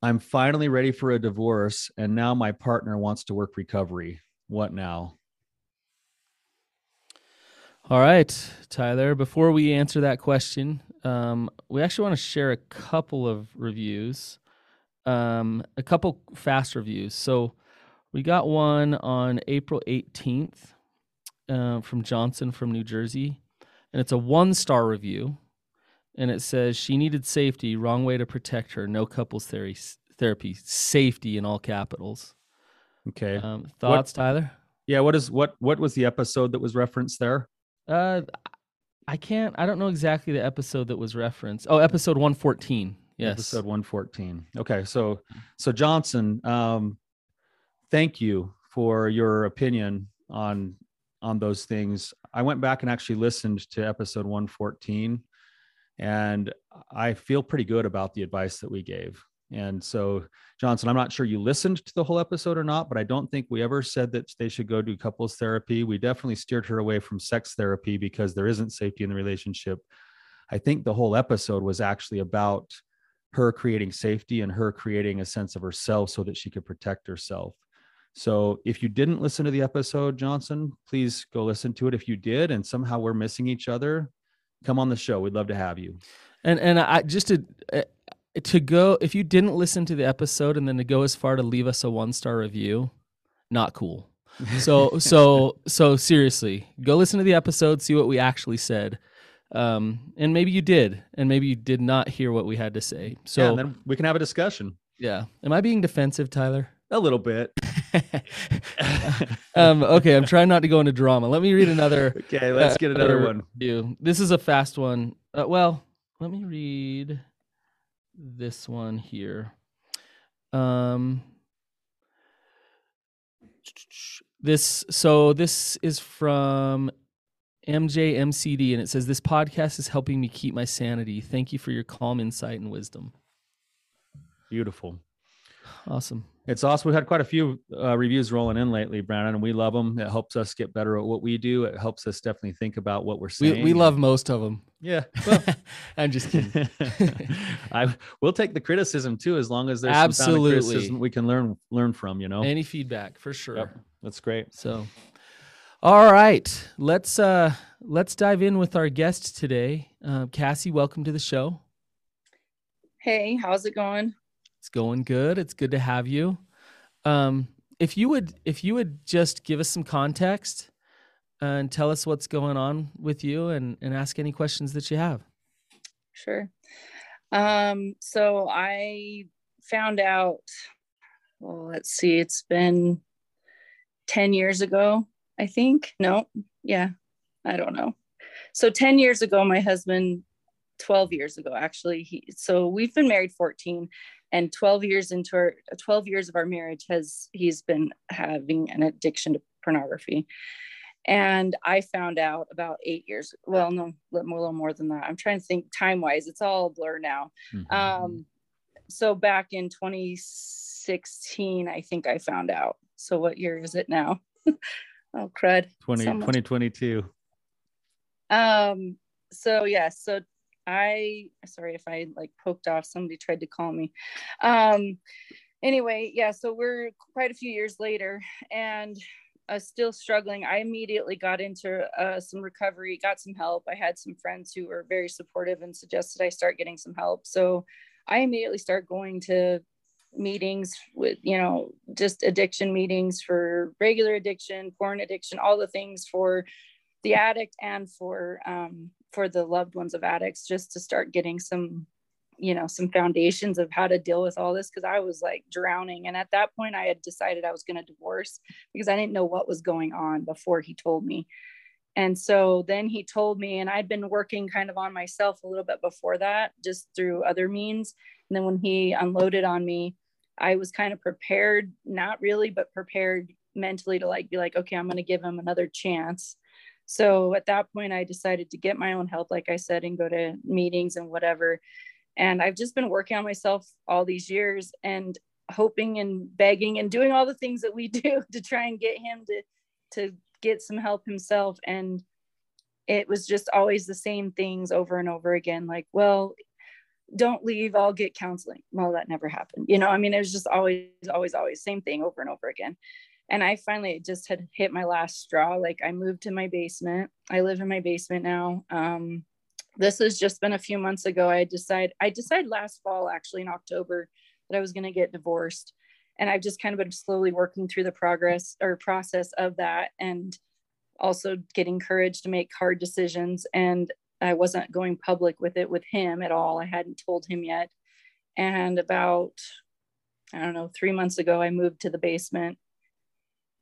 I'm finally ready for a divorce, and now my partner wants to work recovery. What now? All right, Tyler. Before we answer that question, um, we actually want to share a couple of reviews, um, a couple fast reviews. So we got one on April 18th uh, from Johnson from New Jersey, and it's a one star review. And it says she needed safety, wrong way to protect her, no couples theory, therapy, safety in all capitals. Okay. Um, thoughts, What- Tyler? Yeah. What is what? What was the episode that was referenced there? Uh, I can't. I don't know exactly the episode that was referenced. Oh, episode one fourteen. Yes. Episode 114. Okay. So, so Johnson, um, thank you for your opinion on on those things. I went back and actually listened to episode 114 and I feel pretty good about the advice that we gave. And so, Johnson, I'm not sure you listened to the whole episode or not, but I don't think we ever said that they should go do couples therapy. We definitely steered her away from sex therapy because there isn't safety in the relationship. I think the whole episode was actually about her creating safety and her creating a sense of herself so that she could protect herself. So if you didn't listen to the episode, Johnson, please go listen to it. If you did and somehow we're missing each other, come on the show. We'd love to have you. And and I just to uh, to go if you didn't listen to the episode and then to go as far to leave us a one star review, not cool. So so so seriously, go listen to the episode, see what we actually said. Um, and maybe you did, and maybe you did not hear what we had to say. yeah, So and then we can have a discussion yeah, am I being defensive, Tyler? A little bit. um, okay, I'm trying not to go into drama. Let me read another. okay, let's get another one. review. This is a fast one. Uh, well, let me read this one here. Um, this so this is from MJMCD, and it says this podcast is helping me keep my sanity. Thank you for your calm insight and wisdom. Beautiful. Awesome. It's awesome. We've had quite a few uh, reviews rolling in lately, Brannon, and we love them. It helps us get better at what we do. It helps us definitely think about what we're saying. We we love most of them. Yeah. Well, I'm just kidding. I we'll take the criticism too, as long as there's some Absolutely. criticism we can learn learn from. You know. Any feedback for sure. Yep, that's great. So, all right, let's uh let's dive in with our guest today. Uh, Cassie, welcome to the show. Hey, how's it going? It's going good. It's good to have you. Um, if you would if you would just give us some context and tell us what's going on with you and and ask any questions that you have. Sure. Um, so I found out, well, let's see, it's been 10 years ago, I think. No, yeah, I don't know. So 10 years ago, my husband, 12 years ago, actually, he so we've been married 14 and 12 years into our 12 years of our marriage has he's been having an addiction to pornography. And i found out about eight years well no a little more- than that. I'm trying to think time wise it's all a blur now. Mhm. um so back in 2016 i think i found out. So what year is it now? Oh crud. 20, someone- 2022. um so yeah so i sorry if i like poked off somebody tried to call me. Um anyway yeah so we're quite a few years later and uh, still struggling. I immediately got into uh, some recovery got some help. I had some friends who were very supportive and suggested i start getting some help. So i immediately start going to meetings with you know just addiction meetings for regular addiction porn addiction all the things for the addict and for um, for the loved ones of addicts just to start getting some you know some foundations of how to deal with all this because i was like drowning. And at that point i had decided i was going to divorce because i didn't know what was going on before he told me. And so then he told me and i'd been working kind of on myself a little bit before that just through other means. And then when he unloaded on me i was kind of prepared not really but prepared mentally to like be like okay i'm going to give him another chance so at that point i decided to get my own help like i said and go to meetings and whatever and i've just been working on myself all these years and hoping and begging and doing all the things that we do to try and get him to to get some help himself and it was just always the same things over and over again like well don't leave, I'll get counseling. Well, that never happened. You know, I mean, it was just always, always, always same thing over and over again. And I finally just had hit my last straw. Like I moved to my basement. I live in my basement now. Um, this has just been a few months ago. I decided, I decided last fall, actually in October, that I was going to get divorced. And I've just kind of been slowly working through the progress or process of that and also getting courage to make hard decisions. And I wasn't going public with it with him at all. I hadn't told him yet. And about, I don't know, three months ago, I moved to the basement.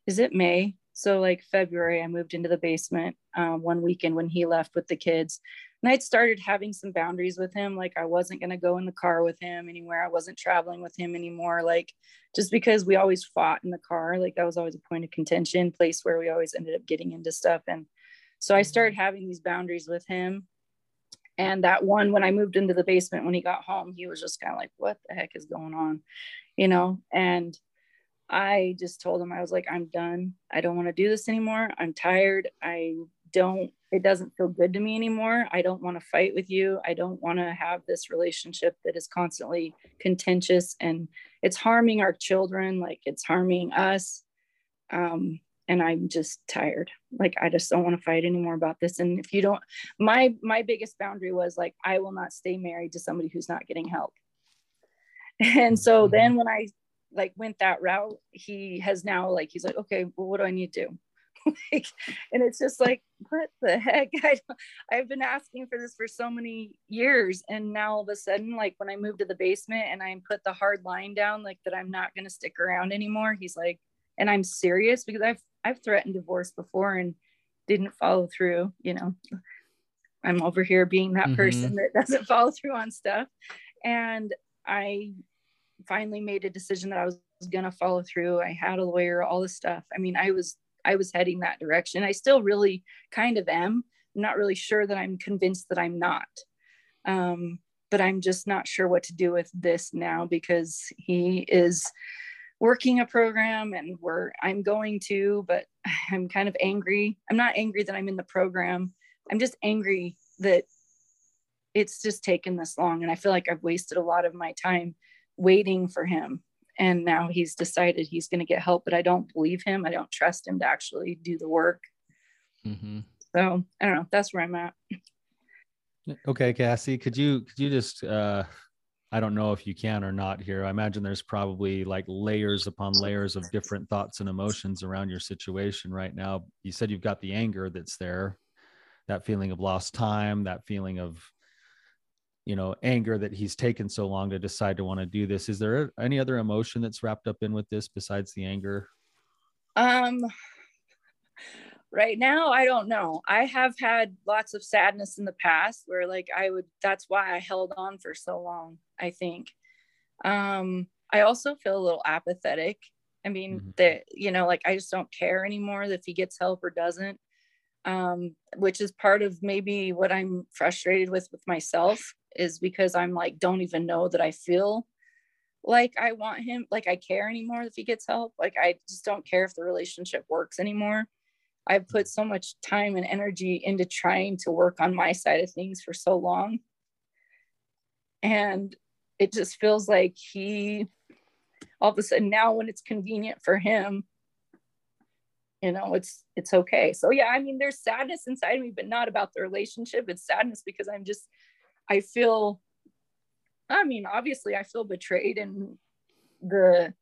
Is it May? So, like February, I moved into the basement um, one weekend when he left with the kids and I'd started having some boundaries with him. Like I wasn't going to go in the car with him anywhere. I wasn't traveling with him anymore. Like just because we always fought in the car, like that was always a point of contention, place where we always ended up getting into stuff. And so I started having these boundaries with him. And that one, when I moved into the basement, when he got home, he was just kind of like, what the heck is going on? You know? And I just told him, I was like, I'm done. I don't want to do this anymore. I'm tired. I don't it doesn't feel good to me anymore. I don't want to fight with you. I don't want to have this relationship that is constantly contentious and it's harming our children, like it's harming us. Um, and I'm just tired. Like I just don't want to fight anymore about this. And if you don't, my my biggest boundary was like I will not stay married to somebody who's not getting help. And so mm-hmm. then when I like went that route, he has now like he's like, okay, well, what do I need to do? like, and it's just like, what the heck? I, I've been asking for this for so many years. And now all of a sudden, like when I moved to the basement and I put the hard line down, like that I'm not going to stick around anymore, he's like, and I'm serious because I've, I've threatened divorce before and didn't follow through, you know, I'm over here being that mm-hmm. person that doesn't follow through on stuff. And I finally made a decision that I was going to follow through. I had a lawyer, all this stuff. I mean, I was I was heading that direction. I still really kind of am. I'm not really sure that I'm convinced that I'm not. Um, but I'm just not sure what to do with this now because he is working a program and we're I'm going to, but I'm kind of angry. I'm not angry that I'm in the program. I'm just angry that it's just taken this long and I feel like I've wasted a lot of my time waiting for him. And now he's decided he's going to get help but i don't believe him. I don't trust him to actually do the work. Mm-hmm. so i don't know. That's where i'm at. Okay cassie could you could you just uh i don't know if you can or not here. I imagine there's probably like layers upon layers of different thoughts and emotions around your situation right now. You said you've got the anger that's there that feeling of lost time that feeling of you know anger that he's taken so long to decide to want to do this. Is there any other emotion that's wrapped up in with this besides the anger? Um right now i don't know. I have had lots of sadness in the past where like i would that's why i held on for so long i think. Um i also feel a little apathetic. I mean mm-hmm. that you know like i just don't care anymore if he gets help or doesn't um, which is part of maybe what I'm frustrated with with myself is because I'm like, don't even know that I feel like I want him, like I care anymore if he gets help. Like I just don't care if the relationship works anymore. I've put so much time and energy into trying to work on my side of things for so long. And it just feels like he, all of a sudden, now when it's convenient for him, you know, it's it's okay. So yeah, I mean, there's sadness inside me, but not about the relationship. It's sadness because I'm just I feel, I mean, obviously I feel betrayed and the,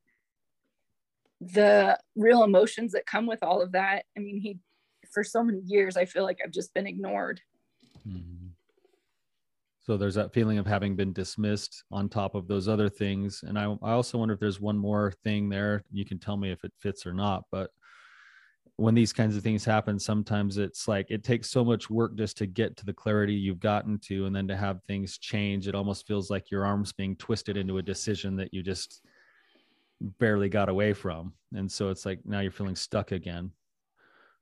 the real emotions that come with all of that. I mean, he, for so many years, I feel like I've just been ignored. Mm-hmm. So there's that feeling of having been dismissed on top of those other things. And I, I also wonder if there's one more thing there. You can tell me if it fits or not, but when these kinds of things happen sometimes it's like it takes so much work just to get to the clarity you've gotten to and then to have things change it almost feels like your arms being twisted into a decision that you just barely got away from. And so it's like now you're feeling stuck again.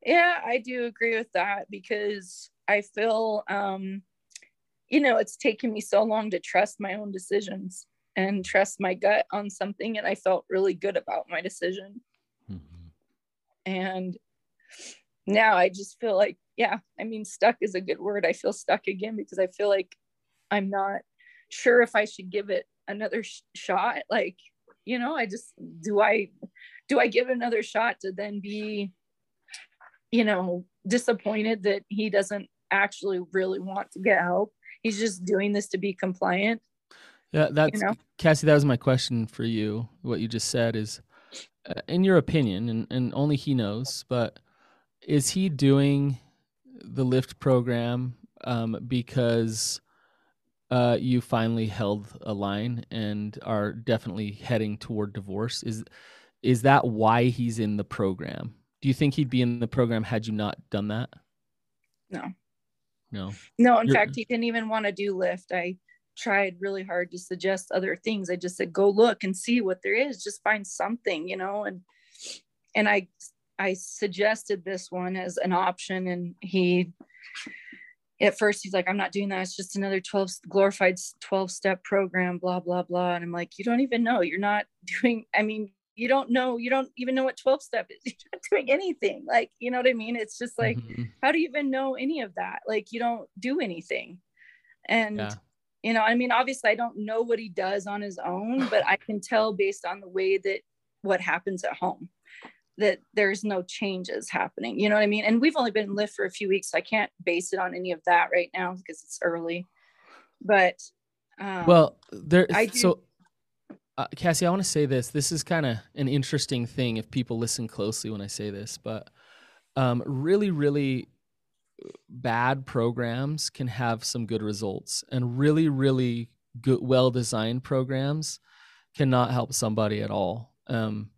Yeah i do agree with that because i feel um you know it's taken me so long to trust my own decisions and trust my gut on something and i felt really good about my decision and now I just feel like, yeah, I mean, stuck is a good word. I feel stuck again because I feel like I'm not sure if I should give it another sh- shot. Like, you know, I just do I do I give another shot to then be, you know, disappointed that he doesn't actually really want to get help. He's just doing this to be compliant. Yeah, that's you know? Cassie. That was my question for you. What you just said is, in your opinion, and, and only he knows, but is he doing the lift program um, because uh, you finally held a line and are definitely heading toward divorce? Is is that why he's in the program? Do you think he'd be in the program had you not done that? No. No. No, in You're... fact, he didn't even want to do lift. I tried really hard to suggest other things. I just said, go look and see what there is. Just find something, you know, and and I I suggested this one as an option and he at first he's like, I'm not doing that. It's just another 12 glorified 12 step program, blah, blah, blah. And I'm like, you don't even know. You're not doing, I mean, you don't know, you don't even know what 12 step is. You're not doing anything. Like, you know what I mean? It's just like, mm-hmm. how do you even know any of that? Like, you don't do anything. And, yeah. You know, I mean, obviously, I don't know what he does on his own, but I can tell based on the way that what happens at home that there's no changes happening. You know what I mean? And we've only been in lift for a few weeks. So I can't base it on any of that right now because it's early. But um, well, there. I do, so, uh, Cassie, I want to say this. This is kind of an interesting thing if people listen closely when I say this, but um, really, really bad programs can have some good results, and really, really good, well designed programs cannot help somebody at all. Um,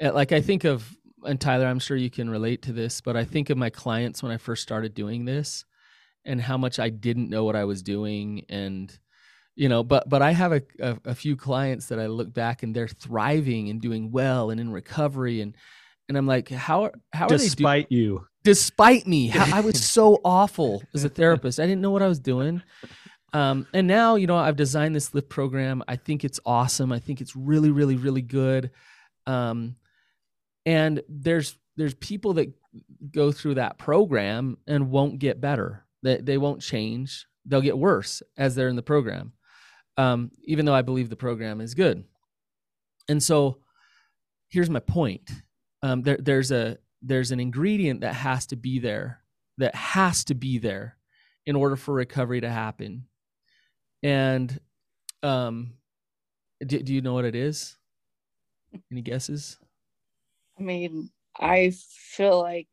like I think of and Tyler, I'm sure you can relate to this, but I think of my clients when I first started doing this and how much I didn't know what I was doing and you know but but i have a, a, a, few clients that i look back and they're thriving and doing well and in recovery and and i'm like how how are despite they do- you despite me. I was so awful as a therapist. I didn't know what i was doing. Um, and now you know i've designed this lift program. I think it's awesome. I think it's really really really good. Um, and there's there's people that go through that program and won't get better. They, they won't change. They'll get worse as they're in the program um, even though i believe the program is good. And so here's my point. Um, there, there's a there's an ingredient that has to be there that has to be there in order for recovery to happen and um do, do you know what it is any guesses I mean, I feel like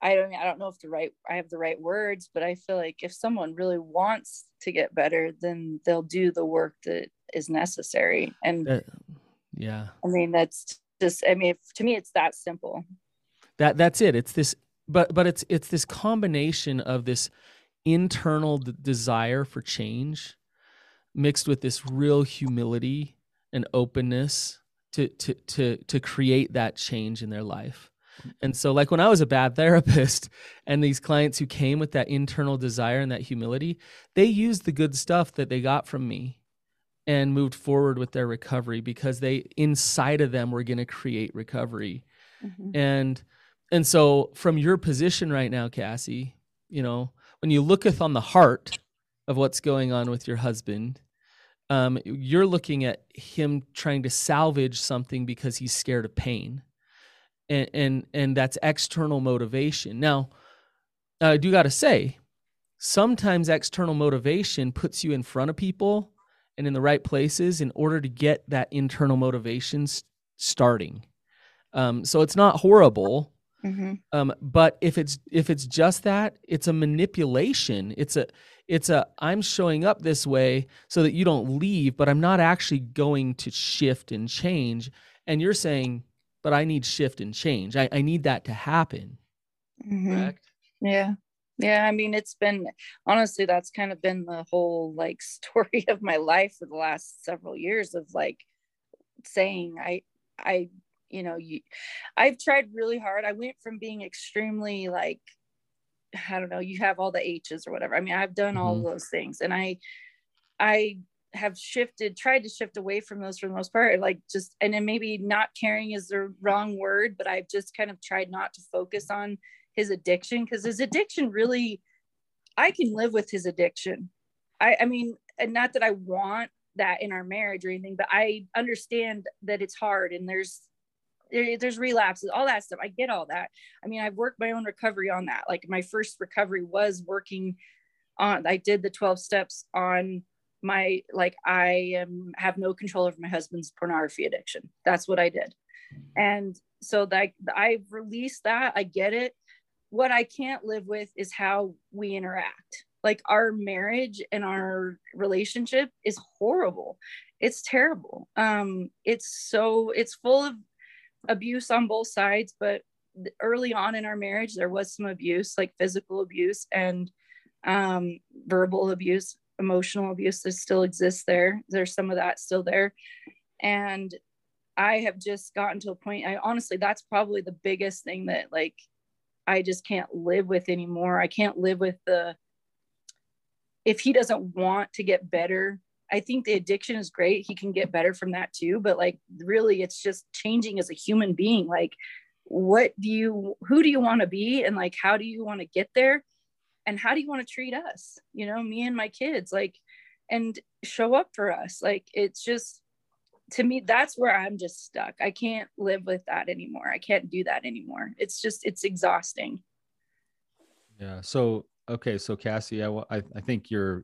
I don't I don't know if the right I have the right words, but I feel like if someone really wants to get better, then they'll do the work that is necessary. And uh, yeah, I mean that's just I mean if, to me it's that simple. That that's it. It's this, but but it's it's this combination of this internal d- desire for change mixed with this real humility and openness to to to to create that change in their life. And so like when I was a bad therapist and these clients who came with that internal desire and that humility, they used the good stuff that they got from me and moved forward with their recovery because they inside of them were going to create recovery. Mm-hmm. And and so from your position right now, Cassie, you know, when you looketh on the heart of what's going on with your husband, um, you're looking at him trying to salvage something because he's scared of pain. And and, and that's external motivation. Now i do got to say sometimes external motivation puts you in front of people and in the right places in order to get that internal motivation starting. Um, so it's not horrible mm-hmm. um, but if it's if it's just that it's a manipulation. It's a it's a i'm showing up this way so that you don't leave but i'm not actually going to shift and change. And you're saying but i need shift and change. I, I need that to happen. Mm-hmm. correct. Yeah. Yeah i mean it's been honestly that's kind of been the whole like story of my life for the last several years of like saying i i you know you i've tried really hard i went from being extremely like I don't know, you have all the H's or whatever. I mean, I've done mm-hmm. all those things and I, I have shifted, tried to shift away from those for the most part. Like just, and then maybe not caring is the wrong word, but I've just kind of tried not to focus on his addiction because his addiction really, I can live with his addiction. I, I mean, and not that I want that in our marriage or anything, but I understand that it's hard and there's there, there's relapses, all that stuff. I get all that. I mean, I've worked my own recovery on that. Like my first recovery was working on I did the 12 steps on my like I am have no control over my husband's pornography addiction. That's what I did. And so that I've released that. I get it. What I can't live with is how we interact. Like our marriage and our relationship is horrible. It's terrible. Um, it's so it's full of abuse on both sides, but early on in our marriage there was some abuse, like physical abuse and um, verbal abuse, emotional abuse that still exists there. There's some of that still there. And I have just gotten to a point, I honestly, that's probably the biggest thing that like I just can't live with anymore. I can't live with the, if he doesn't want to get better, I think the addiction is great. He can get better from that too. But like, really, it's just changing as a human being. Like, what do you, who do you want to be? And like, how do you want to get there? And how do you want to treat us? You know, me and my kids, like, and show up for us. Like, it's just, to me that's where i'm just stuck i can't live with that anymore i can't do that anymore it's just it's exhausting yeah so okay so cassie i, I, I think you're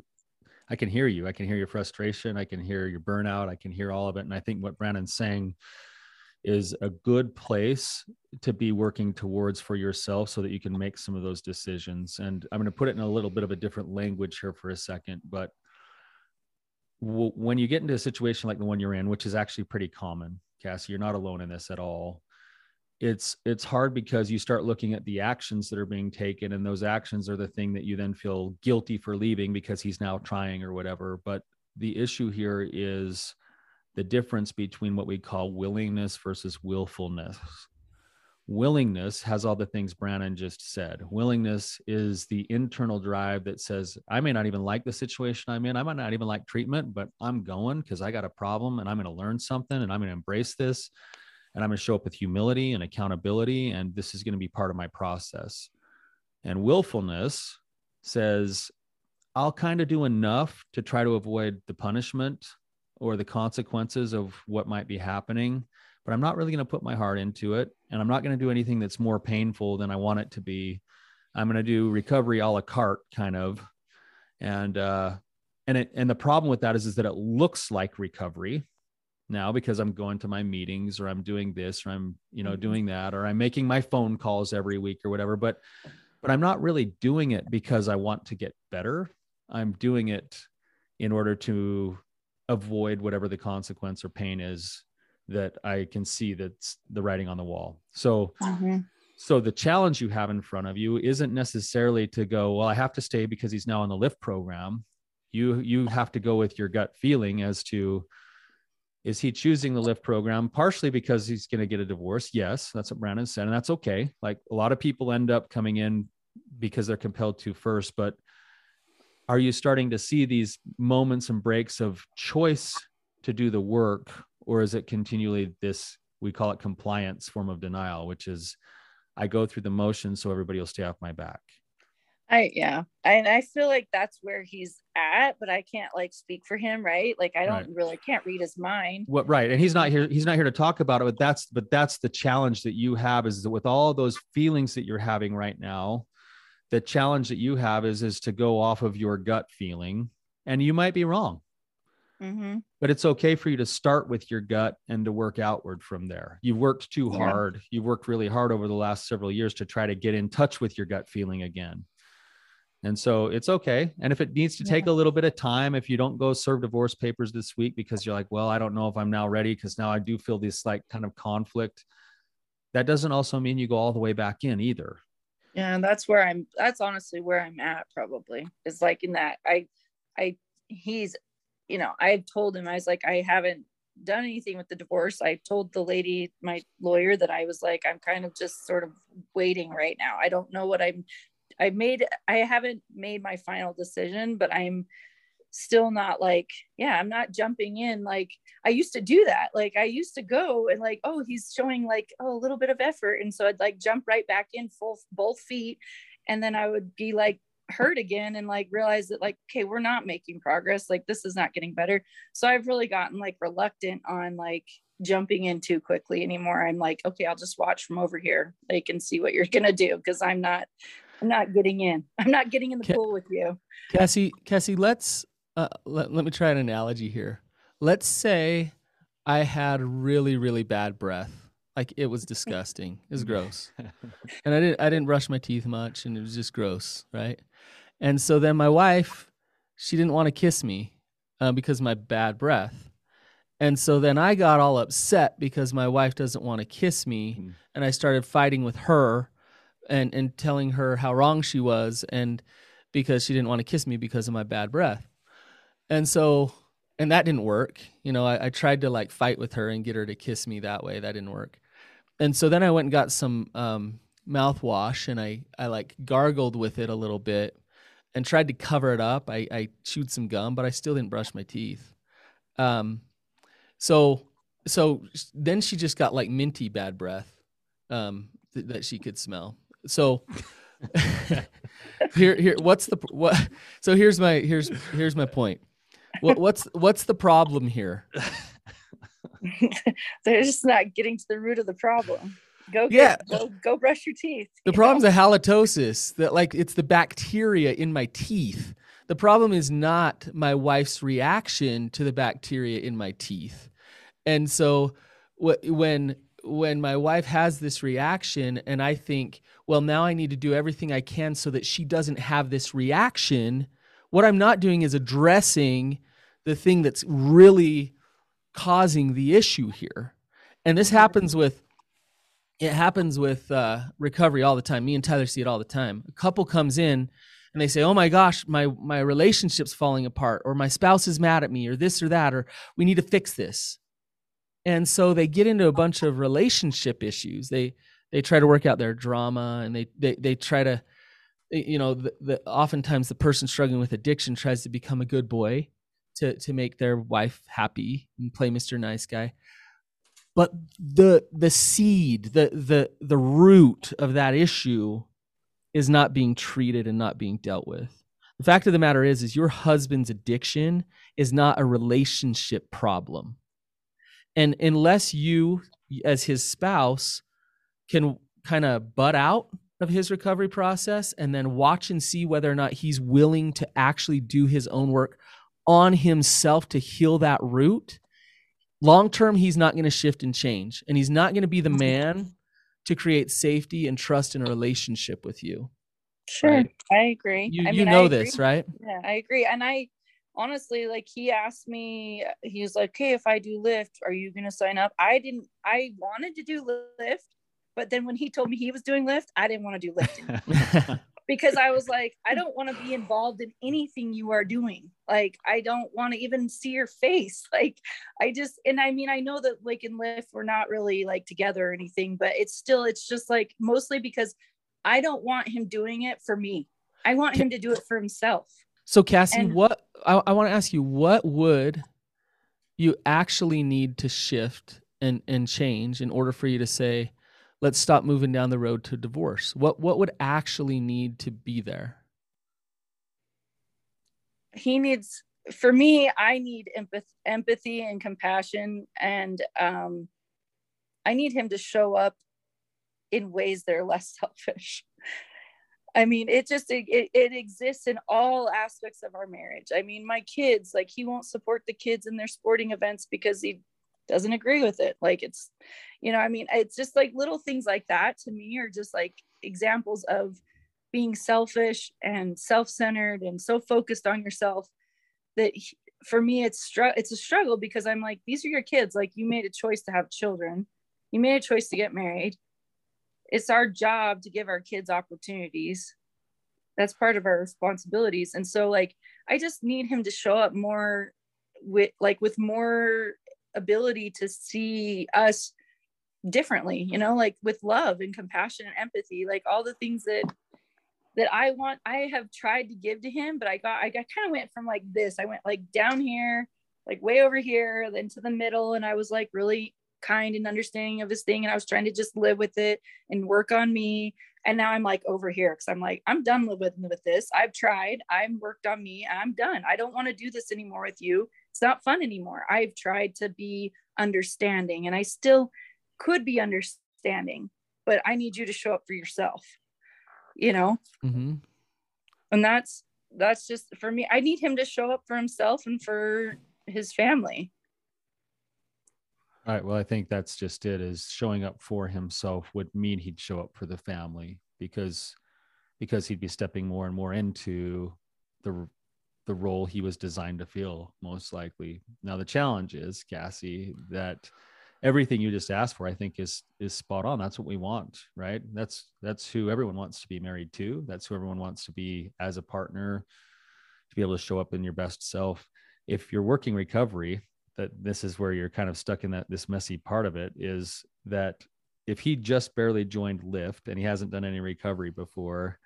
i can hear you i can hear your frustration i can hear your burnout i can hear all of it and i think what brannon's saying is a good place to be working towards for yourself so that you can make some of those decisions and i'm going to put it in a little bit of a different language here for a second but when you get into a situation like the one you're in, which is actually pretty common, Cassie, you're not alone in this at all. It's it's hard because you start looking at the actions that are being taken, and those actions are the thing that you then feel guilty for leaving because he's now trying or whatever. But the issue here is the difference between what we call willingness versus willfulness willingness has all the things Brannon just said. Willingness is the internal drive that says, I may not even like the situation I'm in. I might not even like treatment, but I'm going because I got a problem and I'm going to learn something and I'm going to embrace this and I'm going to show up with humility and accountability. And this is going to be part of my process. And willfulness says, I'll kind of do enough to try to avoid the punishment or the consequences of what might be happening but I'm not really going to put my heart into it. And I'm not going to do anything that's more painful than I want it to be. I'm going to do recovery a la carte kind of. And, uh, and it, and the problem with that is, is that it looks like recovery now because I'm going to my meetings or I'm doing this or I'm, you know, mm-hmm. doing that, or I'm making my phone calls every week or whatever. But, but I'm not really doing it because I want to get better. I'm doing it in order to avoid whatever the consequence or pain is that I can see that's the writing on the wall. So, mm-hmm. so the challenge you have in front of you isn't necessarily to go, well, I have to stay because he's now on the lift program. You you have to go with your gut feeling as to is he choosing the lift program partially because he's going to get a divorce? Yes, that's what Brannon said, and that's okay. Like a lot of people end up coming in because they're compelled to first, but are you starting to see these moments and breaks of choice to do the work or is it continually this we call it compliance form of denial which is i go through the motions so everybody will stay off my back i yeah and i feel like that's where he's at but i can't like speak for him right like i don't right. really can't read his mind what right and he's not here he's not here to talk about it but that's but that's the challenge that you have is that with all those feelings that you're having right now the challenge that you have is is to go off of your gut feeling and you might be wrong Mm-hmm. But it's okay for you to start with your gut and to work outward from there. You've worked too yeah. hard. You've worked really hard over the last several years to try to get in touch with your gut feeling again. And so it's okay. And if it needs to take yeah. a little bit of time, if you don't go serve divorce papers this week because you're like, well, I don't know if I'm now ready because now I do feel this like kind of conflict, that doesn't also mean you go all the way back in either. Yeah, and that's where I'm that's honestly where I'm at probably. Is like in that I I he's you know, I told him, I was like, I haven't done anything with the divorce. I told the lady, my lawyer, that I was like, I'm kind of just sort of waiting right now. I don't know what I'm, I made, I haven't made my final decision, but I'm still not like, yeah, I'm not jumping in. Like I used to do that. Like I used to go and like, oh, he's showing like, oh, a little bit of effort. And so I'd like jump right back in full, both feet. And then I would be like, hurt again and like realize that like okay we're not making progress like this is not getting better so i've really gotten like reluctant on like jumping in too quickly anymore i'm like okay i'll just watch from over here like and see what you're gonna do because i'm not i'm not getting in i'm not getting in the pool with you cassie cassie let's uh, let, let me try an analogy here let's say i had really really bad breath like it was disgusting it was gross and i didn't i didn't brush my teeth much and it was just gross right and so then my wife, she didn't want to kiss me uh, because my bad breath. And so then I got all upset because my wife doesn't want to kiss me. Mm. And I started fighting with her and, and telling her how wrong she was. And because she didn't want to kiss me because of my bad breath. And so, and that didn't work. You know, I, I tried to like fight with her and get her to kiss me that way. That didn't work. And so then I went and got some um, mouthwash and I, I like gargled with it a little bit and tried to cover it up. I, I chewed some gum, but I still didn't brush my teeth. Um, so so then she just got like minty bad breath um, th- that she could smell. So here here what's the what? So here's my here's here's my point. What, what's what's the problem here? They're just not getting to the root of the problem. Go get, yeah. go go brush your teeth. The problem's is halitosis. That like it's the bacteria in my teeth. The problem is not my wife's reaction to the bacteria in my teeth. And so when when my wife has this reaction and I think, well, now I need to do everything I can so that she doesn't have this reaction, what I'm not doing is addressing the thing that's really causing the issue here. And this happens with it happens with uh, recovery all the time. Me and Tyler see it all the time. A couple comes in and they say, "Oh my gosh, my my relationship's falling apart, or my spouse is mad at me, or this or that, or we need to fix this." And so they get into a bunch of relationship issues. They they try to work out their drama, and they they they try to, you know, the, the, oftentimes the person struggling with addiction tries to become a good boy to to make their wife happy and play Mr. Nice Guy but the the seed the the the root of that issue is not being treated and not being dealt with the fact of the matter is is your husband's addiction is not a relationship problem and unless you as his spouse can kind of butt out of his recovery process and then watch and see whether or not he's willing to actually do his own work on himself to heal that root long term he's not going to shift and change and he's not going to be the mm-hmm. man to create safety and trust in a relationship with you. Sure. Right? i agree. You, I you know this right? Yeah i agree and i honestly like he asked me he's like okay if i do lift are you going to sign up i didn't i wanted to do lift but then when he told me he was doing lift i didn't want to do lift because I was like, I don't want to be involved in anything you are doing. Like, I don't want to even see your face. Like, I just, and I mean, I know that like in lift, we're not really like together or anything, but it's still, it's just like mostly because I don't want him doing it for me. I want him to do it for himself. So, Cassie, and, what I, I want to ask you, what would you actually need to shift and, and change in order for you to say, let's stop moving down the road to divorce? What what would actually need to be there? He needs for me, I need empathy, empathy and compassion and um I need him to show up in ways that are less selfish. I mean, it just it, it exists in all aspects of our marriage. I mean, my kids, like he won't support the kids in their sporting events because he doesn't agree with it. Like it's you know i mean it's just like little things like that to me are just like examples of being selfish and self-centered and so focused on yourself that he, for me it's str- it's a struggle because i'm like these are your kids. Like you made a choice to have children. You made a choice to get married it's our job to give our kids opportunities. That's part of our responsibilities. And so like i just need him to show up more with like with more ability to see us differently you know like with love and compassion and empathy like all the things that that i want i have tried to give to him but i got i got kind of went from like this. I went like down here like way over here then to the middle and i was like really kind and understanding of this thing and I was trying to just live with it and work on me and now I'm like over here because I'm like I'm done with with this. I've tried. I've worked on me. I'm done. I don't want to do this anymore with you. It's not fun anymore. I've tried to be understanding and I still could be understanding, but I need you to show up for yourself. You know? Mm-hmm. And that's that's just for me. I need him to show up for himself and for his family. All right. Well, I think that's just it. Is showing up for himself would mean he'd show up for the family because because he'd be stepping more and more into the the role he was designed to feel most likely. Now the challenge is Cassie that everything you just asked for I think is is spot on. That's what we want, right? That's that's who everyone wants to be married to. That's who everyone wants to be as a partner to be able to show up in your best self. If you're working recovery, that this is where you're kind of stuck in that this messy part of it is that if he just barely joined lift and he hasn't done any recovery before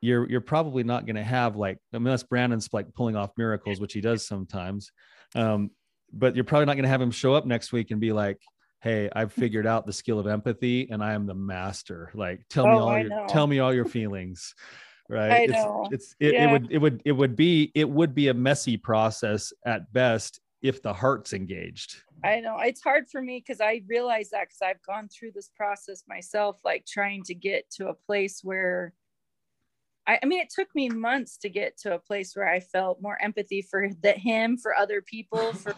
you're you're probably not going to have like unless brannon's like pulling off miracles which he does sometimes um, but you're probably not going to have him show up next week and be like hey i've figured out the skill of empathy and i am the master like tell me Oh, all I your know. tell me all your feelings right I it's know. it's it, it would it would it would be it would be a messy process at best if the heart's engaged I know it's hard for me because I realize that because I've gone through this process myself, like trying to get to a place where I, I mean, it took me months to get to a place where I felt more empathy for the him, for other people, for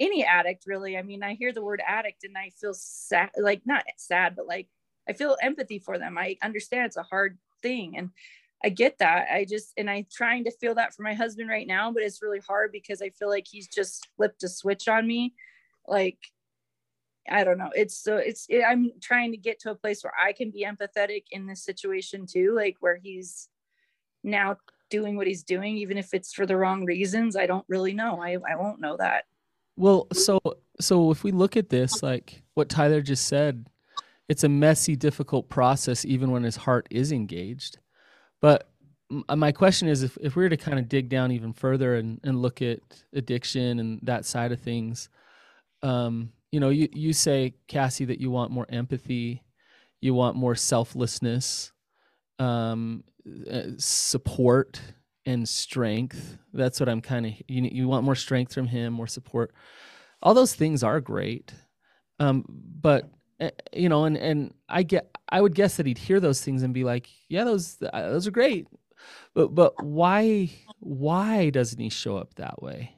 any addict, really. I mean, I hear the word addict and I feel sad, like not sad, but like I feel empathy for them. I understand it's a hard thing and I get that. I just, and I'm trying to feel that for my husband right now, but it's really hard because I feel like he's just flipped a switch on me. Like, I don't know. It's so it's, it, I'm trying to get to a place where I can be empathetic in this situation too, like where he's now doing what he's doing, even if it's for the wrong reasons. I don't really know. I, I won't know that. Well, so so if we look at this, like what Tyler just said, it's a messy, difficult process, even when his heart is engaged. But uh, my question is, if if we were to kind of dig down even further and and look at addiction and that side of things, um, you know, you you say Cassie that you want more empathy, you want more selflessness, um, uh, support and strength. That's what I'm kind of you you want more strength from him, more support. All those things are great. Um but you know and and I get I would guess that he'd hear those things and be like, "Yeah, those uh, those are great." But but why why doesn't he show up that way?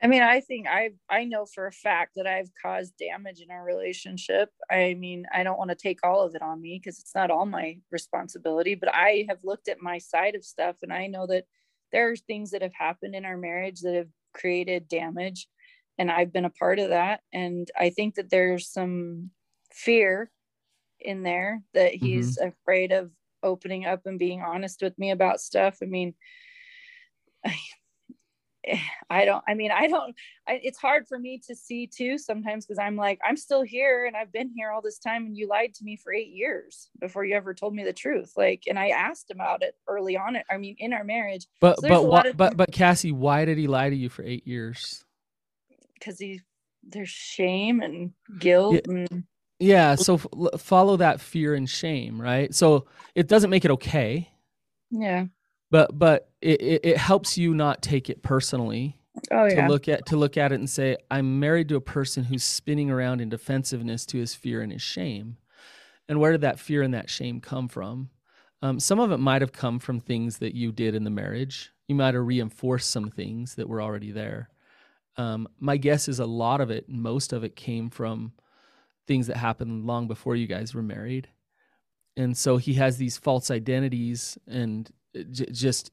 I mean, I think I I know for a fact that I've caused damage in our relationship. I mean, I don't want to take all of it on me because it's not all my responsibility, but I have looked at my side of stuff and I know that there are things that have happened in our marriage that have created damage and I've been a part of that and I think that there's some fear in there that mm-hmm. he's afraid of opening up and being honest with me about stuff. I mean, I don't, I mean, I don't, I, it's hard for me to see too sometimes because I'm like, I'm still here and I've been here all this time and you lied to me for eight years before you ever told me the truth. Like, and I asked about it early on. It, I mean, in our marriage, But So but why, of- but but Cassie, why did he lie to you for 8 years? Because he, there's shame and guilt and Yeah, so f- l- follow that fear and shame, right? So it doesn't make it okay, yeah. but but it, it, it helps you not take it personally Oh to yeah. look at to look at it and say i'm married to a person who's spinning around in defensiveness to his fear and his shame. And where did that fear and that shame come from? Um, some of it might have come from things that you did in the marriage. You might have reinforced some things that were already there um, my guess is a lot of it most of it came from things that happened long before you guys were married. And so he has these false identities and j- just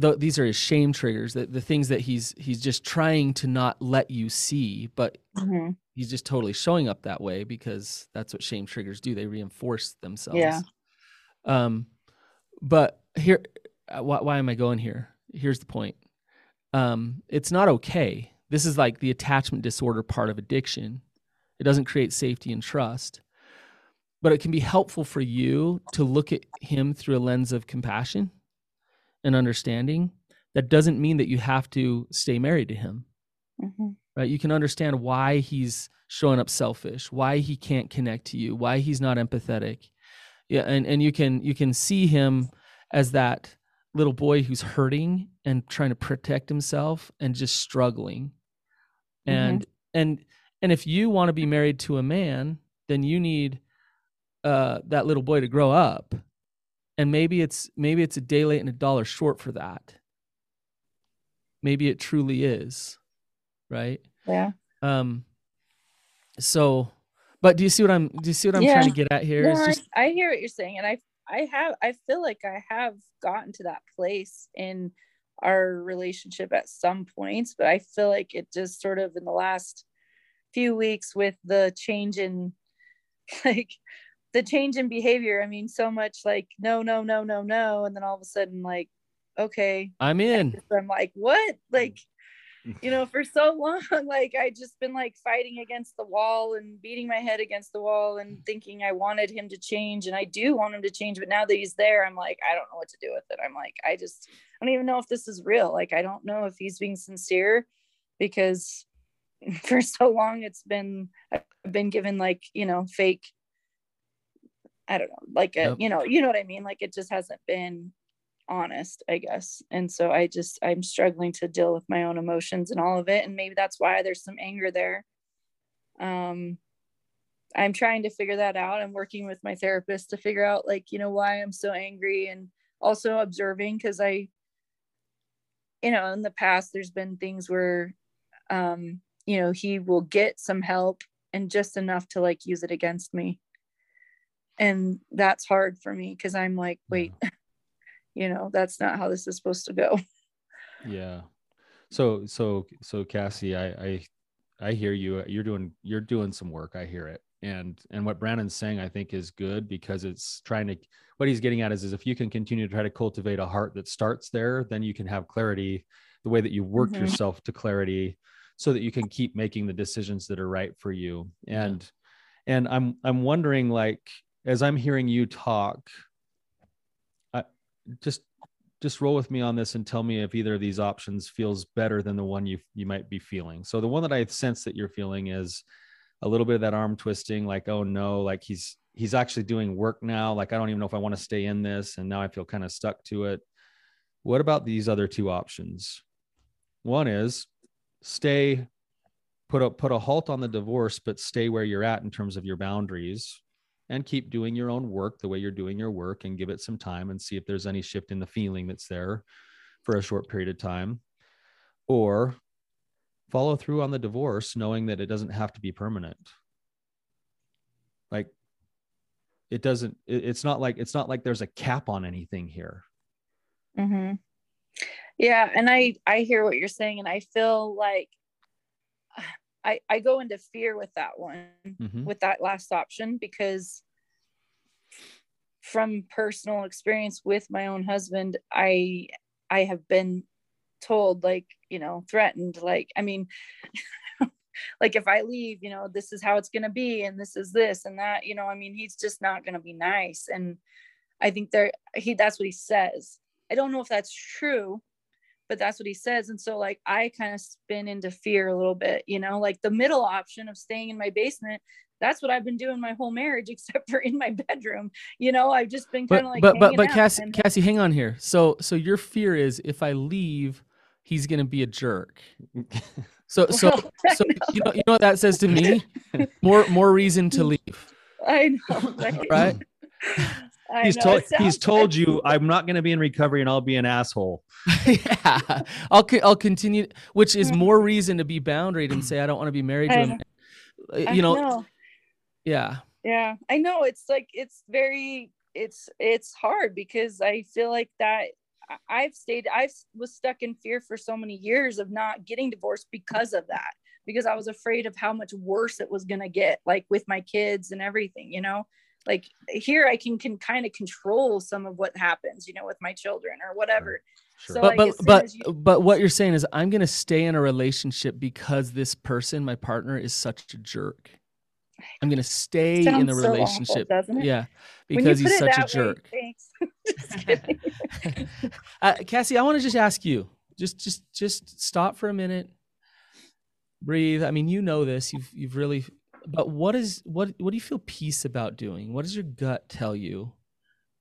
th- these are his shame triggers the, the things that he's he's just trying to not let you see but Mhm. he's just totally showing up that way because that's what shame triggers do. They reinforce themselves. Yeah. um but here uh, why, why am i going here? Here's the point um it's not okay this is like the attachment disorder part of addiction it doesn't create safety and trust but it can be helpful for you to look at him through a lens of compassion and understanding that doesn't mean that you have to stay married to him Mhm. right? You can understand why he's showing up selfish, why he can't connect to you, why he's not empathetic. Yeah, and and you can you can see him as that little boy who's hurting and trying to protect himself and just struggling. Mm-hmm. And and and if you want to be married to a man, then you need uh, that little boy to grow up. And maybe it's maybe it's a day late and a dollar short for that. Maybe it truly is, right? Yeah. Um. So, but do you see what I'm? Do you see what I'm yeah. trying to get at here? No, just... I, I hear what you're saying, and I I have I feel like I have gotten to that place in our relationship at some points, but I feel like it just sort of in the last few weeks with the change in like the change in behavior. I mean, so much like no, no, no, no, no, and then all of a sudden like, okay, I'm in. I'm like, what? Like, you know, for so long, like I just been like fighting against the wall and beating my head against the wall and mm. thinking I wanted him to change, and I do want him to change, but now that he's there, I'm like, I don't know what to do with it. I'm like, I just I don't even know if this is real. Like, I don't know if he's being sincere because for so long it's been I've been given like you know fake I don't know like a, yep. you know you know what I mean like it just hasn't been honest I guess. And so I just I'm struggling to deal with my own emotions and all of it and maybe that's why there's some anger there. Um I'm trying to figure that out. I'm working with my therapist to figure out like you know why I'm so angry and also observing because I you know in the past there's been things where um you know he will get some help and just enough to like use it against me. And that's hard for me because i'm like wait yeah. you know that's not how this is supposed to go. Yeah. So so so cassie i i i hear you. You're doing you're doing some work. I hear it. And and what brannon's saying i think is good because it's trying to what he's getting at is, is if you can continue to try to cultivate a heart that starts there then you can have clarity the way that you work mm-hmm. yourself to clarity so that you can keep making the decisions that are right for you. And yeah. and i'm i'm wondering like as i'm hearing you talk just just roll with me on this and tell me if either of these options feels better than the one you you might be feeling. So the one that i sense that you're feeling is a little bit of that arm twisting like oh no like he's he's actually doing work now. Like i don't even know if i want to stay in this and now i feel kind of stuck to it. What about these other two options? One is stay put a put a halt on the divorce but stay where you're at in terms of your boundaries and keep doing your own work the way you're doing your work and give it some time and see if there's any shift in the feeling that's there for a short period of time. Or follow through on the divorce knowing that it doesn't have to be permanent. Like it doesn't it, it's not like it's not like there's a cap on anything here. Mm-hmm. Yeah and i i hear what you're saying and i feel like i i go into fear with that one mm-hmm. with that last option because from personal experience with my own husband i i have been told like you know threatened like i mean like if i leave you know this is how it's going to be and this is this and that you know i mean he's just not going to be nice and i think there he that's what he says i don't know if that's true but that's what he says. And so like i kind of spin into fear a little bit you know like the middle option of staying in my basement that's what i've been doing my whole marriage except for in my bedroom you know i've just been kind of like but but but cassie and- cassie hang on here. So so your fear is if i leave he's gonna be a jerk. So so so you know, you know what that says to me? More more reason to leave. I know right, right? He's told he's told you I'm not going to be in recovery and I'll be an asshole. yeah, I'll I'll continue, which is mm-hmm. more reason to be boundaried and say I don't want to be married to him. Uh, you know, know, yeah, yeah, I know. It's like it's very it's it's hard because I feel like that I've stayed I was stuck in fear for so many years of not getting divorced because of that because I was afraid of how much worse it was going to get like with my kids and everything, you know like here i can can kind of control some of what happens you know with my children or whatever sure. so but like, but but, you- but what you're saying is i'm going to stay in a relationship because this person my partner is such a jerk i'm going to stay in the so relationship awful, yeah because he's such a jerk uh, cassie i want to just ask you just just just stop for a minute breathe. I mean, you know this. You've you've really. But what is what what do you feel peace about doing? What does your gut tell you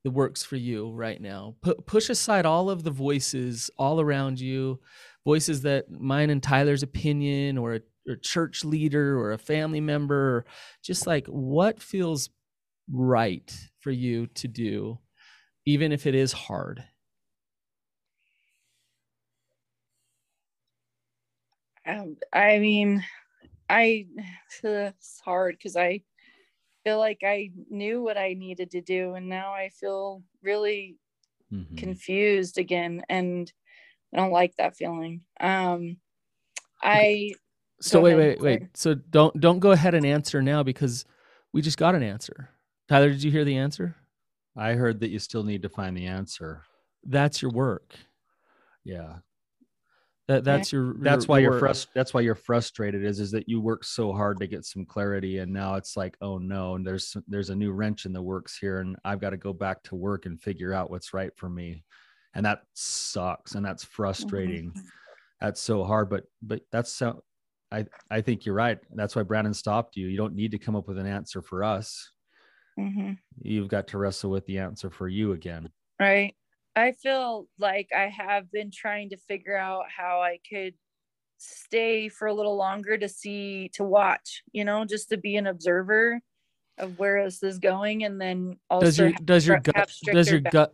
that works for you right now? P- push aside all of the voices all around you, voices that mine and Tyler's opinion or a, or church leader or a family member, or just like what feels right for you to do, even if it is hard. Um, I mean, I it's hard because I feel like I knew what I needed to do, and now I feel really mm-hmm. confused again, and I don't like that feeling. Um, I so wait, wait, wait. So don't don't go ahead and answer now because we just got an answer. Tyler, did you hear the answer? I heard that you still need to find the answer. That's your work. Yeah. That that's your that's your, why you're frust- that's why you're frustrated is is that you work so hard to get some clarity and now it's like oh no and there's there's a new wrench in the works here and I've got to go back to work and figure out what's right for me. And that sucks and that's frustrating. Mm-hmm. that's so hard but but that's so I I think you're right. That's why Brannon stopped you. You don't need to come up with an answer for us. Mm-hmm. you've got to wrestle with the answer for you again. Right I feel like I have been trying to figure out how I could stay for a little longer to see to watch, you know, just to be an observer of where this is going and then also does your does your gut does your gut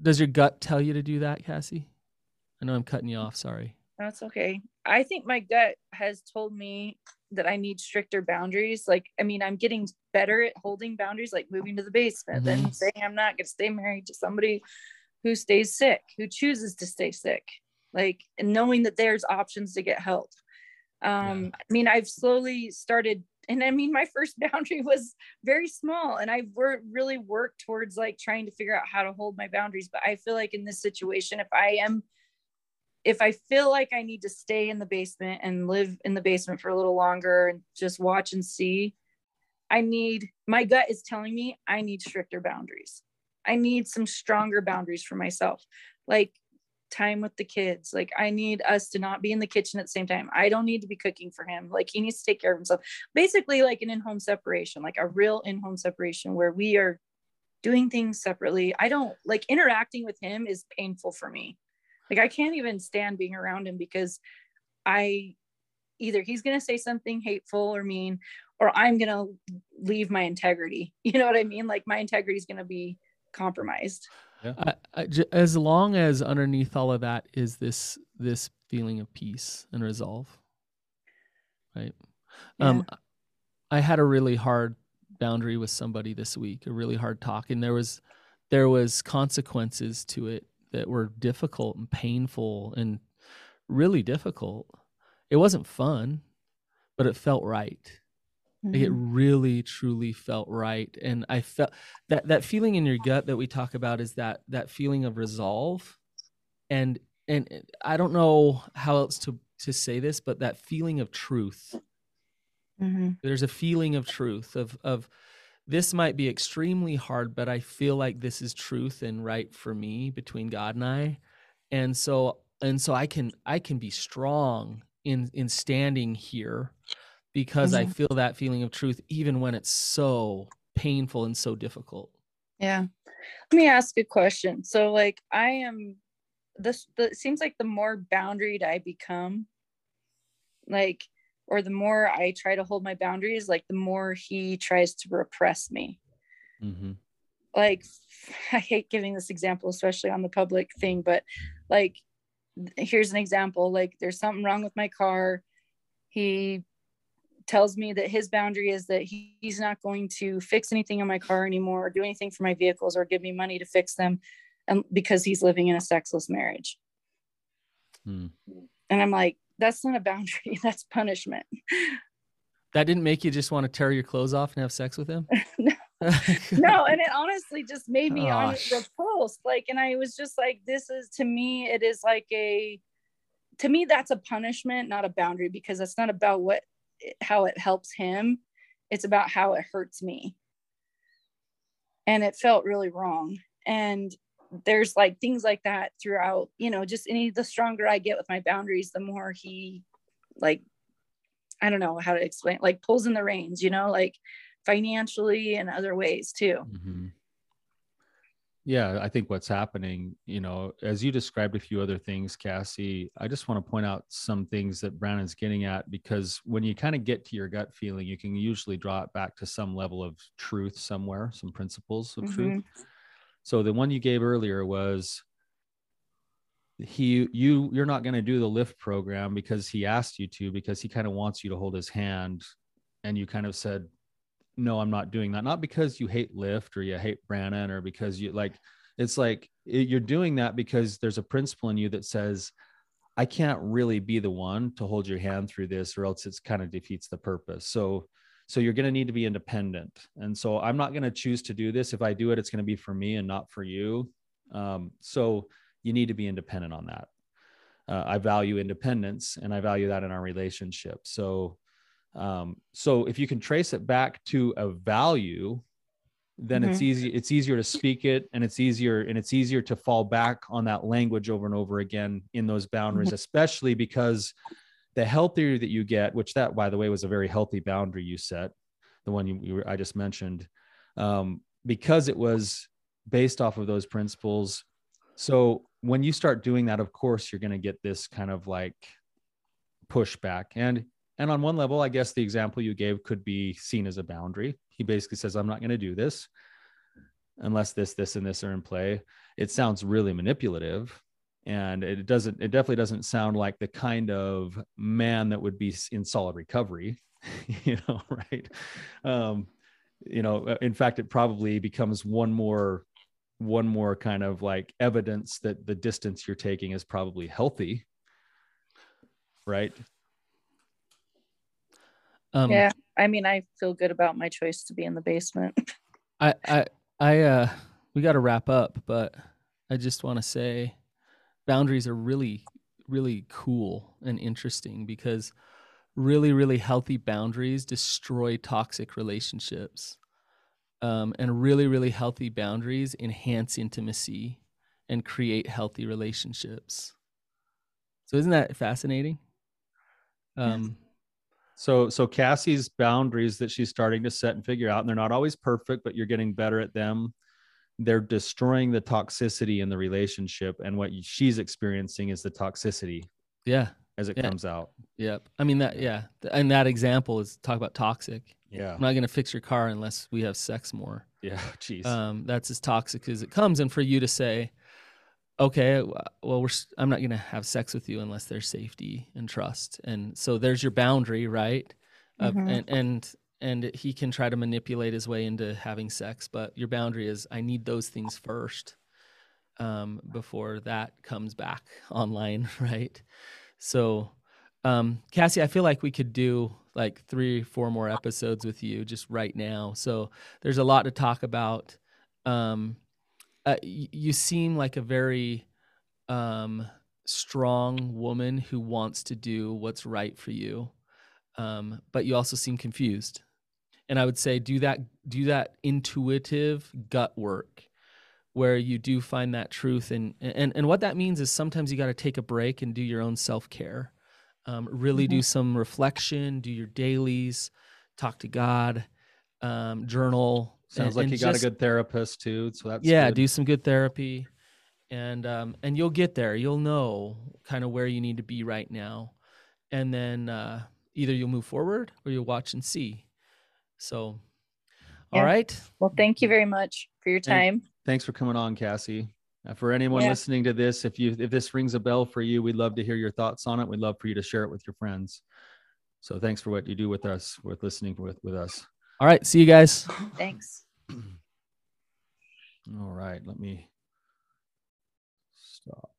does your gut tell you to do that, Cassie? I know I'm cutting you off, sorry. That's okay. I think my gut has told me that I need stricter boundaries. Like, I mean, I'm getting better at holding boundaries, like moving to the basement mm-hmm. and saying I'm not going to stay married to somebody who stays sick, who chooses to stay sick, like and knowing that there's options to get help. Um, yeah. I mean, I've slowly started, and I mean, my first boundary was very small, and I've wor- really worked towards like trying to figure out how to hold my boundaries. But I feel like in this situation, if I am, if I feel like I need to stay in the basement and live in the basement for a little longer and just watch and see, I need my gut is telling me I need stricter boundaries. I need some stronger boundaries for myself, like time with the kids. Like I need us to not be in the kitchen at the same time. I don't need to be cooking for him. Like he needs to take care of himself. Basically, like an in-home separation, like a real in-home separation where we are doing things separately. I don't like interacting with him is painful for me. Like I can't even stand being around him because I either he's going to say something hateful or mean or I'm going to leave my integrity. You know what I mean? Like my integrity is going to be compromised. Yeah. I, I, as long as underneath all of that is this this feeling of peace and resolve, right? Yeah. Um, I had a really hard boundary with somebody this week, a really hard talk, and there was there was consequences to it that were difficult and painful and really difficult. It wasn't fun, but it felt right. Mm-hmm. Like it really truly felt right. And I felt that that feeling in your gut that we talk about is that that feeling of resolve. And and I don't know how else to to say this, but that feeling of truth. Mm-hmm. There's a feeling of truth of of this might be extremely hard, but I feel like this is truth and right for me between God and I. And so and so I can I can be strong in in standing here because mm-hmm. I feel that feeling of truth even when it's so painful and so difficult. Yeah. Let me ask a question. So like I am this the, it seems like the more boundaried I become, like or the more I try to hold my boundaries, like the more he tries to repress me. Mm-hmm. Like I hate giving this example, especially on the public thing, but like here's an example like there's something wrong with my car he tells me that his boundary is that he, he's not going to fix anything in my car anymore or do anything for my vehicles or give me money to fix them and because he's living in a sexless marriage. Hmm. and i'm like that's not a boundary that's punishment. That didn't make you just want to tear your clothes off and have sex with him? No. no and it honestly just made me on repulsed like and i was just like this is to me it is like a to me that's a punishment not a boundary because it's not about what how it helps him it's about how it hurts me and it felt really wrong and there's like things like that throughout you know just any the stronger i get with my boundaries the more he like I don't know how to explain, like pulls in the reins, you know, like financially and other ways too. Mm-hmm. Yeah, I think what's happening, you know, as you described a few other things, Cassie, I just want to point out some things that Brannon's getting at because when you kind of get to your gut feeling, you can usually draw it back to some level of truth somewhere, some principles of mm-hmm. truth. So the one you gave earlier was he you you're not going to do the lift program because he asked you to because he kind of wants you to hold his hand and you kind of said no i'm not doing that. Not because you hate lift or you hate brannon or because you like it's like it, you're doing that because there's a principle in you that says i can't really be the one to hold your hand through this or else it's kind of defeats the purpose. So so you're going to need to be independent. And so i'm not going to choose to do this. If i do it it's going to be for me and not for you. Um, so you need to be independent on that. Uh, I value independence and I value that in our relationship. So, um, so if you can trace it back to a value, then mm-hmm. it's easy. It's easier to speak it, and it's easier and it's easier to fall back on that language over and over again in those boundaries, mm-hmm. especially because the healthier that you get, which that by the way was a very healthy boundary you set, the one you, you I just mentioned, um, because it was based off of those principles. So when you start doing that, of course, you're going to get this kind of like pushback. And and on one level, I guess the example you gave could be seen as a boundary. He basically says, I'm not going to do this unless this, this, and this are in play. It sounds really manipulative. And it doesn't, it definitely doesn't sound like the kind of man that would be in solid recovery, you know, right? Um, you know, in fact, it probably becomes one more one more kind of like evidence that the distance you're taking is probably healthy right um, yeah i mean i feel good about my choice to be in the basement i i i uh we got to wrap up but i just want to say boundaries are really really cool and interesting because really really healthy boundaries destroy toxic relationships um, and really, really healthy boundaries enhance intimacy and create healthy relationships. So isn't that fascinating? Um, yes. So, so Cassie's boundaries that she's starting to set and figure out, and they're not always perfect, but you're getting better at them. They're destroying the toxicity in the relationship, and what she's experiencing is the toxicity. Yeah, as it yeah. comes out. Yep. I mean that. Yeah, and that example is talk about toxic. Yeah. I'm not going to fix your car unless we have sex more. Yeah. Jeez. Um, that's as toxic as it comes. And for you to say, okay, well, we're, I'm not going to have sex with you unless there's safety and trust. And so there's your boundary, right? mm-hmm. and, and, and he can try to manipulate his way into having sex, but your boundary is I need those things first um, before that comes back online, right? So, um, Cassie, I feel like we could do like three, four more episodes with you just right now. So there's a lot to talk about. Um, uh, you seem like a very um, strong woman who wants to do what's right for you, um, but you also seem confused. And I would say do that do that intuitive gut work where you do find that truth and and and what that means is sometimes you got to take a break and do your own self-care um, really mm-hmm. do some reflection, do your dailies, talk to God, um, journal. Sounds and, like and you got a good therapist too. So that's yeah, good. do some good therapy, and um, and you'll get there. You'll know kind of where you need to be right now, and then uh, either you'll move forward or you'll watch and see. So, yeah. all right. Well, thank you very much for your time. thanks for coming on, Cassie. Uh, for anyone yeah. listening to this, if you if this rings a bell for you, we'd love to hear your thoughts on it. We'd love for you to share it with your friends. So thanks for what you do with us, with listening with with us. All right, see you guys. Thanks. All right, let me stop.